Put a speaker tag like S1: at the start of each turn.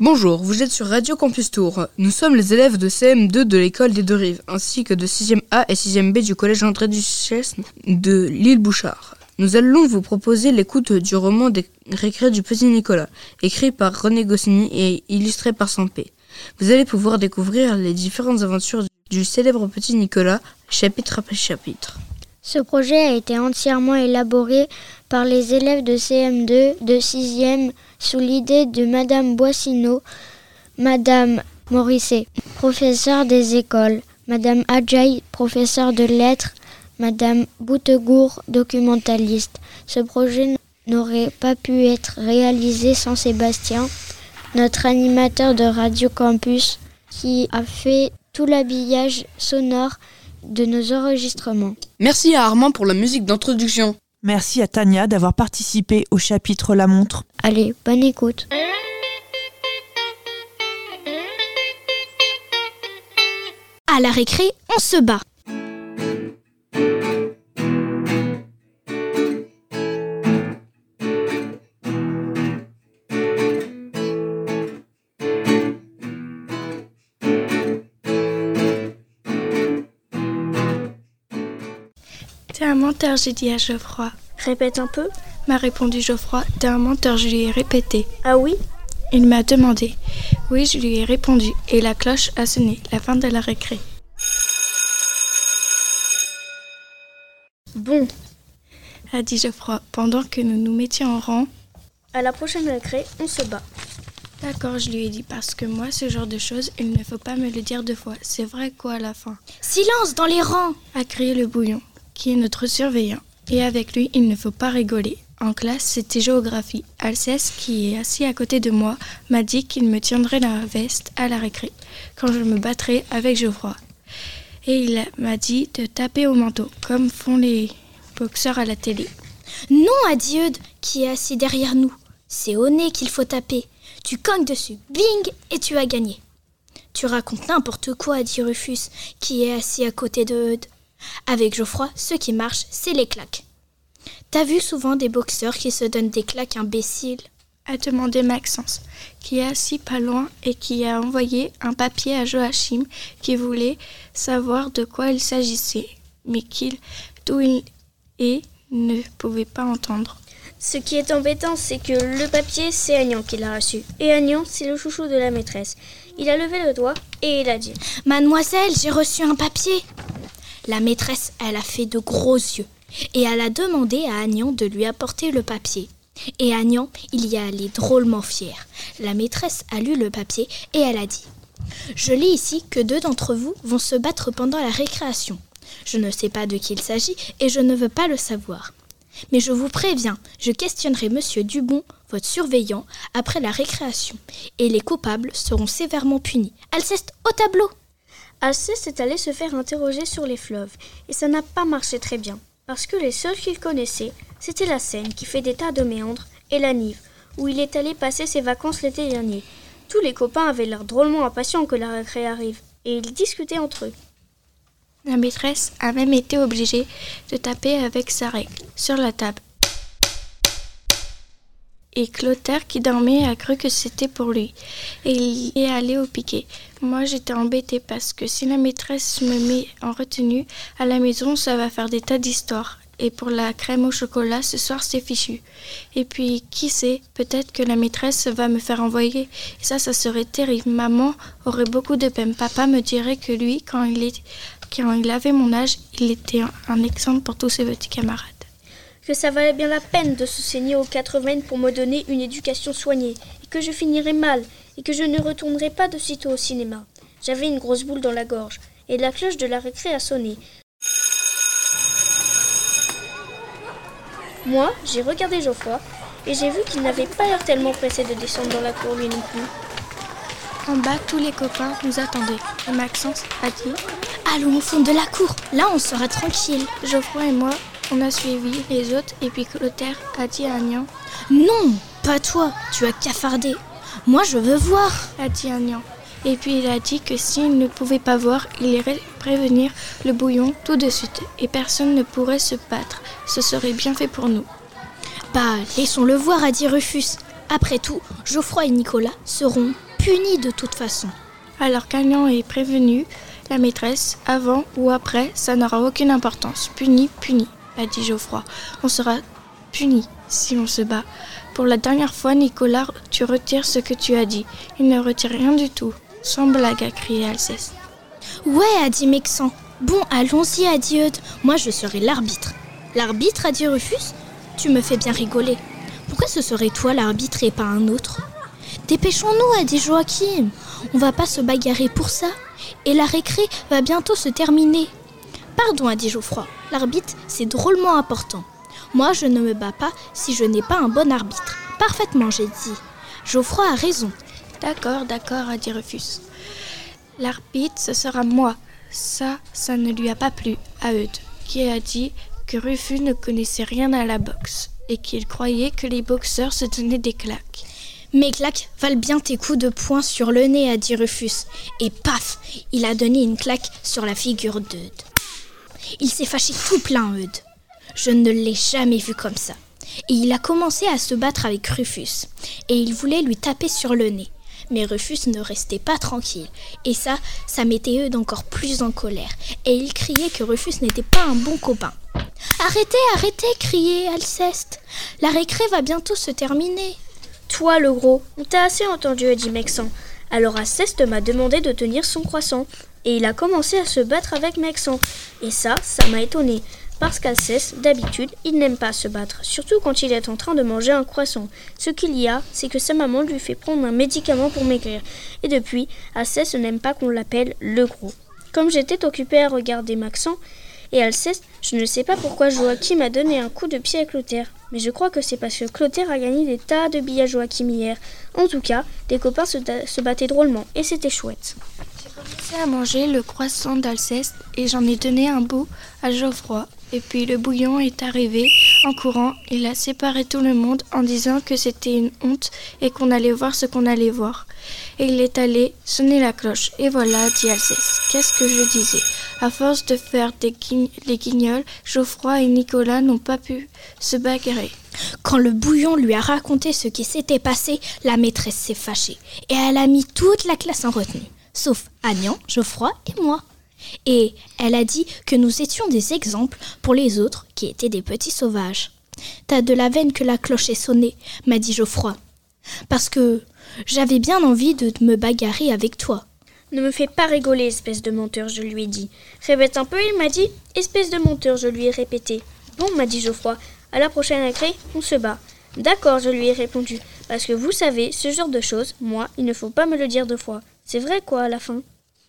S1: Bonjour, vous êtes sur Radio Campus Tour. Nous sommes les élèves de CM2 de l'école des Deux-Rives, ainsi que de 6e A et 6e B du collège André Duchesne de l'île Bouchard. Nous allons vous proposer l'écoute du roman des récrés du petit Nicolas, écrit par René Goscinny et illustré par Sampé. Vous allez pouvoir découvrir les différentes aventures du célèbre petit Nicolas, chapitre après chapitre.
S2: Ce projet a été entièrement élaboré par les élèves de CM2 de 6e sous l'idée de Madame Boissineau, Madame Morisset, professeure des écoles, Madame Adjaï, professeure de lettres, Madame Boutegour, documentaliste. Ce projet n'aurait pas pu être réalisé sans Sébastien, notre animateur de Radio Campus, qui a fait tout l'habillage sonore de nos enregistrements.
S1: Merci à Armand pour la musique d'introduction.
S3: Merci à Tania d'avoir participé au chapitre La montre.
S2: Allez, bonne écoute.
S4: À la récré, on se bat.
S5: Menteur, j'ai dit à Geoffroy.
S6: Répète un peu.
S5: M'a répondu Geoffroy. T'es un menteur, je lui ai répété.
S6: Ah oui?
S5: Il m'a demandé. Oui, je lui ai répondu. Et la cloche a sonné. La fin de la récré.
S6: Bon,
S5: A dit Geoffroy, pendant que nous nous mettions en rang.
S6: à la prochaine récré, on se bat.
S5: D'accord, je lui ai dit, parce que moi, ce genre de choses, il ne faut pas me le dire deux fois. C'est vrai quoi à la fin?
S4: Silence dans les rangs
S5: a crié le bouillon, qui est notre surveillant. Et avec lui, il ne faut pas rigoler. En classe, c'était géographie. Alceste, qui est assis à côté de moi, m'a dit qu'il me tiendrait la veste à la récré, quand je me battrais avec Geoffroy. Et il m'a dit de taper au manteau, comme font les boxeurs à la télé.
S4: Non, dit Eudes, qui est assis derrière nous. C'est au nez qu'il faut taper. Tu cognes dessus, bing, et tu as gagné. Tu racontes n'importe quoi, dit Rufus, qui est assis à côté de Eudes. Avec Geoffroy, ce qui marche, c'est les claques. T'as vu souvent des boxeurs qui se donnent des claques imbéciles?
S5: A demandé Maxence, qui est assis pas loin et qui a envoyé un papier à Joachim qui voulait savoir de quoi il s'agissait, mais qu'il, d'où il est, ne pouvait pas entendre.
S6: Ce qui est embêtant, c'est que le papier, c'est Agnan qui l'a reçu. Et Agnan, c'est le chouchou de la maîtresse. Il a levé le doigt et il a dit
S4: Mademoiselle, j'ai reçu un papier. La maîtresse, elle a fait de gros yeux et elle a demandé à Agnan de lui apporter le papier. Et Agnan, il y est allé drôlement fier. La maîtresse a lu le papier et elle a dit Je lis ici que deux d'entre vous vont se battre pendant la récréation. Je ne sais pas de qui il s'agit et je ne veux pas le savoir. Mais je vous préviens, je questionnerai monsieur Dubon, votre surveillant, après la récréation, et les coupables seront sévèrement punis. Alceste au tableau
S6: Alceste est allé se faire interroger sur les fleuves, et ça n'a pas marché très bien, parce que les seuls qu'il connaissait, c'était la Seine qui fait des tas de méandres, et la Nive, où il est allé passer ses vacances l'été dernier. Tous les copains avaient l'air drôlement impatients que la récré arrive, et ils discutaient entre eux.
S5: La maîtresse a même été obligée de taper avec sa règle sur la table. Et Clotaire, qui dormait, a cru que c'était pour lui. Et il est allé au piquet. Moi, j'étais embêtée parce que si la maîtresse me met en retenue, à la maison, ça va faire des tas d'histoires. Et pour la crème au chocolat, ce soir, c'est fichu. Et puis, qui sait, peut-être que la maîtresse va me faire envoyer. Et ça, ça serait terrible. Maman aurait beaucoup de peine. Papa me dirait que lui, quand il avait mon âge, il était un exemple pour tous ses petits camarades.
S6: Que ça valait bien la peine de se saigner aux quatre veines pour me donner une éducation soignée, et que je finirais mal, et que je ne retournerais pas de sitôt au cinéma. J'avais une grosse boule dans la gorge, et la cloche de la récré a sonné. Moi, j'ai regardé Geoffroy, et j'ai vu qu'il n'avait pas l'air tellement pressé de descendre dans la cour lui non plus.
S5: En bas, tous les copains nous attendaient. Et Maxence a dit
S4: Allons au fond de la cour, là on sera tranquille.
S5: Geoffroy et moi, on a suivi les autres, et puis Clotaire a dit à Agnan
S4: Non, pas toi, tu as cafardé. Moi je veux voir.
S5: a dit Agnan. Et puis il a dit que s'il ne pouvait pas voir, il irait prévenir le bouillon tout de suite, et personne ne pourrait se battre. Ce serait bien fait pour nous.
S4: Bah, laissons-le voir, a dit Rufus. Après tout, Geoffroy et Nicolas seront puni de toute façon.
S5: Alors qu'Agnan est prévenu, la maîtresse, avant ou après, ça n'aura aucune importance. Puni, puni, a dit Geoffroy. On sera puni si on se bat. Pour la dernière fois, Nicolas, tu retires ce que tu as dit. Il ne retire rien du tout. Sans blague, a crié Alceste.
S4: Ouais, a dit Mexan. Bon, allons-y, a dit. Moi, je serai l'arbitre. L'arbitre, a dit Rufus? Tu me fais bien rigoler. Pourquoi ce serait toi l'arbitre et pas un autre? Dépêchons-nous, a dit Joachim. On va pas se bagarrer pour ça. Et la récré va bientôt se terminer. Pardon, a dit Geoffroy. L'arbitre, c'est drôlement important. Moi, je ne me bats pas si je n'ai pas un bon arbitre. Parfaitement, j'ai dit. Geoffroy a raison.
S5: D'accord, d'accord, a dit Rufus. L'arbitre, ce sera moi. Ça, ça ne lui a pas plu à Eudes, qui a dit que Rufus ne connaissait rien à la boxe et qu'il croyait que les boxeurs se donnaient des claques.
S4: Mes claques valent bien tes coups de poing sur le nez, a dit Rufus. Et paf, il a donné une claque sur la figure d'Eudes. Il s'est fâché tout plein, Eudes. Je ne l'ai jamais vu comme ça. Et il a commencé à se battre avec Rufus. Et il voulait lui taper sur le nez. Mais Rufus ne restait pas tranquille. Et ça, ça mettait Eudes encore plus en colère. Et il criait que Rufus n'était pas un bon copain. Arrêtez, arrêtez, criait Alceste. La récré va bientôt se terminer.
S6: Toi, le gros, on t'a assez entendu, dit Mexan. Alors Alceste m'a demandé de tenir son croissant. Et il a commencé à se battre avec Mexan. Et ça, ça m'a étonné. Parce qu'Alceste, d'habitude, il n'aime pas se battre, surtout quand il est en train de manger un croissant. Ce qu'il y a, c'est que sa maman lui fait prendre un médicament pour maigrir. Et depuis, Alceste n'aime pas qu'on l'appelle le gros. Comme j'étais occupée à regarder Maxan et Alceste, je ne sais pas pourquoi Joachim a donné un coup de pied à Clotaire. Mais je crois que c'est parce que Clotaire a gagné des tas de billes à Joachim hier. En tout cas, les copains se, se battaient drôlement et c'était chouette.
S5: Commencé à manger le croissant d'Alceste et j'en ai donné un bout à Geoffroy. Et puis le bouillon est arrivé en courant. Il a séparé tout le monde en disant que c'était une honte et qu'on allait voir ce qu'on allait voir. Et il est allé sonner la cloche. Et voilà, dit Alceste. Qu'est-ce que je disais? À force de faire des les guignols, Geoffroy et Nicolas n'ont pas pu se bagarrer.
S4: Quand le bouillon lui a raconté ce qui s'était passé, la maîtresse s'est fâchée. Et elle a mis toute la classe en retenue. Sauf Agnan, Geoffroy et moi. Et elle a dit que nous étions des exemples pour les autres qui étaient des petits sauvages. T'as de la veine que la cloche ait sonné, m'a dit Geoffroy. Parce que j'avais bien envie de me bagarrer avec toi.
S6: Ne me fais pas rigoler, espèce de menteur, je lui ai dit. Répète un peu, il m'a dit. Espèce de menteur, je lui ai répété. Bon, m'a dit Geoffroy, à la prochaine récré, on se bat. D'accord, je lui ai répondu. Parce que vous savez, ce genre de choses, moi, il ne faut pas me le dire deux fois. C'est vrai quoi, à la fin